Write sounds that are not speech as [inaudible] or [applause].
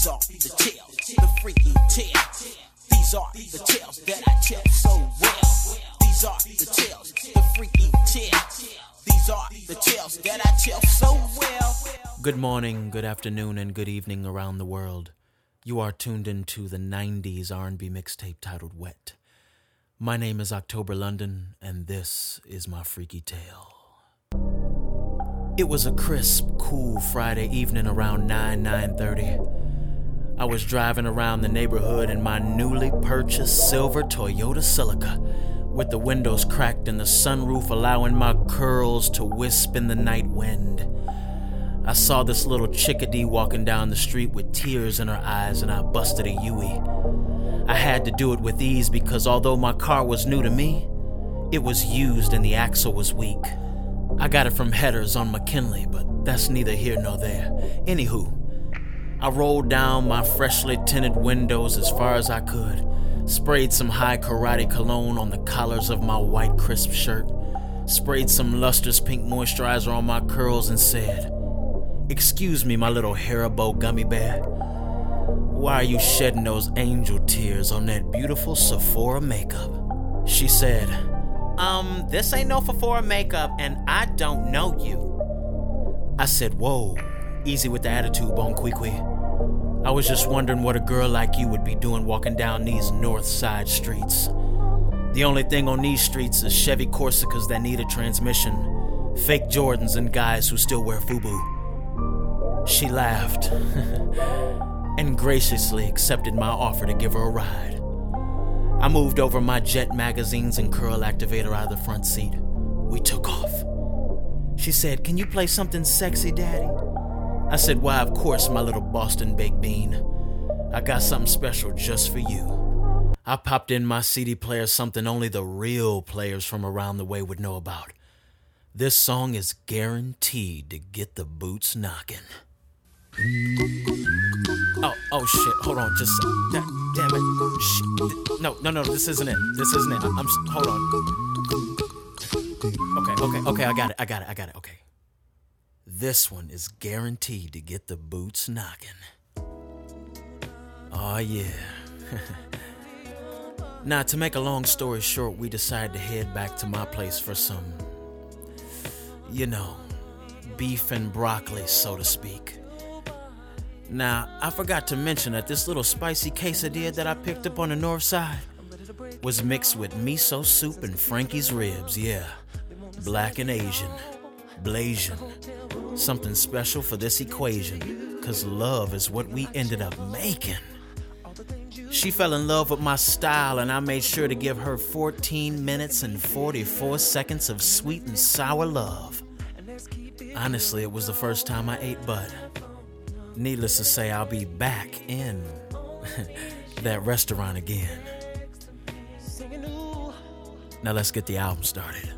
These are the tales, the freaky tales. These are the tales that I tell so well. These are the tales, the freaky tales. These are the tales that I tell so well. Good morning, good afternoon, and good evening around the world. You are tuned into the 90s R&B mixtape titled Wet. My name is October London, and this is my freaky tale. It was a crisp, cool Friday evening around 9 9:30. I was driving around the neighborhood in my newly purchased silver Toyota Celica, with the windows cracked and the sunroof allowing my curls to wisp in the night wind. I saw this little chickadee walking down the street with tears in her eyes, and I busted a Yui. I had to do it with ease because although my car was new to me, it was used and the axle was weak. I got it from Headers on McKinley, but that's neither here nor there. Anywho, I rolled down my freshly tinted windows as far as I could, sprayed some Hai Karate cologne on the collars of my white crisp shirt, sprayed some lustrous pink moisturizer on my curls, and said, Excuse me, my little Haribo gummy bear. Why are you shedding those angel tears on that beautiful Sephora makeup? She said, Um, this ain't no Sephora makeup, and I don't know you. I said, Whoa, easy with the attitude, Bon Qui Qui. I was just wondering what a girl like you would be doing walking down these north side streets. The only thing on these streets is Chevy Corsicas that need a transmission, fake Jordans, and guys who still wear FUBU. She laughed [laughs] and graciously accepted my offer to give her a ride. I moved over my jet magazines and curl activator out of the front seat. We took off. She said, Can you play something sexy, Daddy? I said, Why, of course, my little Boston baked bean. I got something special just for you. I popped in my CD player something only the real players from around the way would know about. This song is guaranteed to get the boots knocking. Oh, oh shit! Hold on, just da- damn it! Shit. No, no, no, this isn't it. This isn't it. I'm. s- Hold on. Okay, okay, okay. I got it. I got it. I got it. Okay. This one is guaranteed to get the boots knocking. Oh yeah. [laughs] now, to make a long story short, we decided to head back to my place for some, you know, beef and broccoli, so to speak. Now, I forgot to mention that this little spicy quesadilla that I picked up on the north side was mixed with miso soup and Frankie's ribs, yeah. Black and Asian. Blasian. Something special for this equation, cause love is what we ended up making. She fell in love with my style, and I made sure to give her 14 minutes and 44 seconds of sweet and sour love. Honestly, it was the first time I ate bud. Needless to say, I'll be back in [laughs] that restaurant again. Now let's get the album started.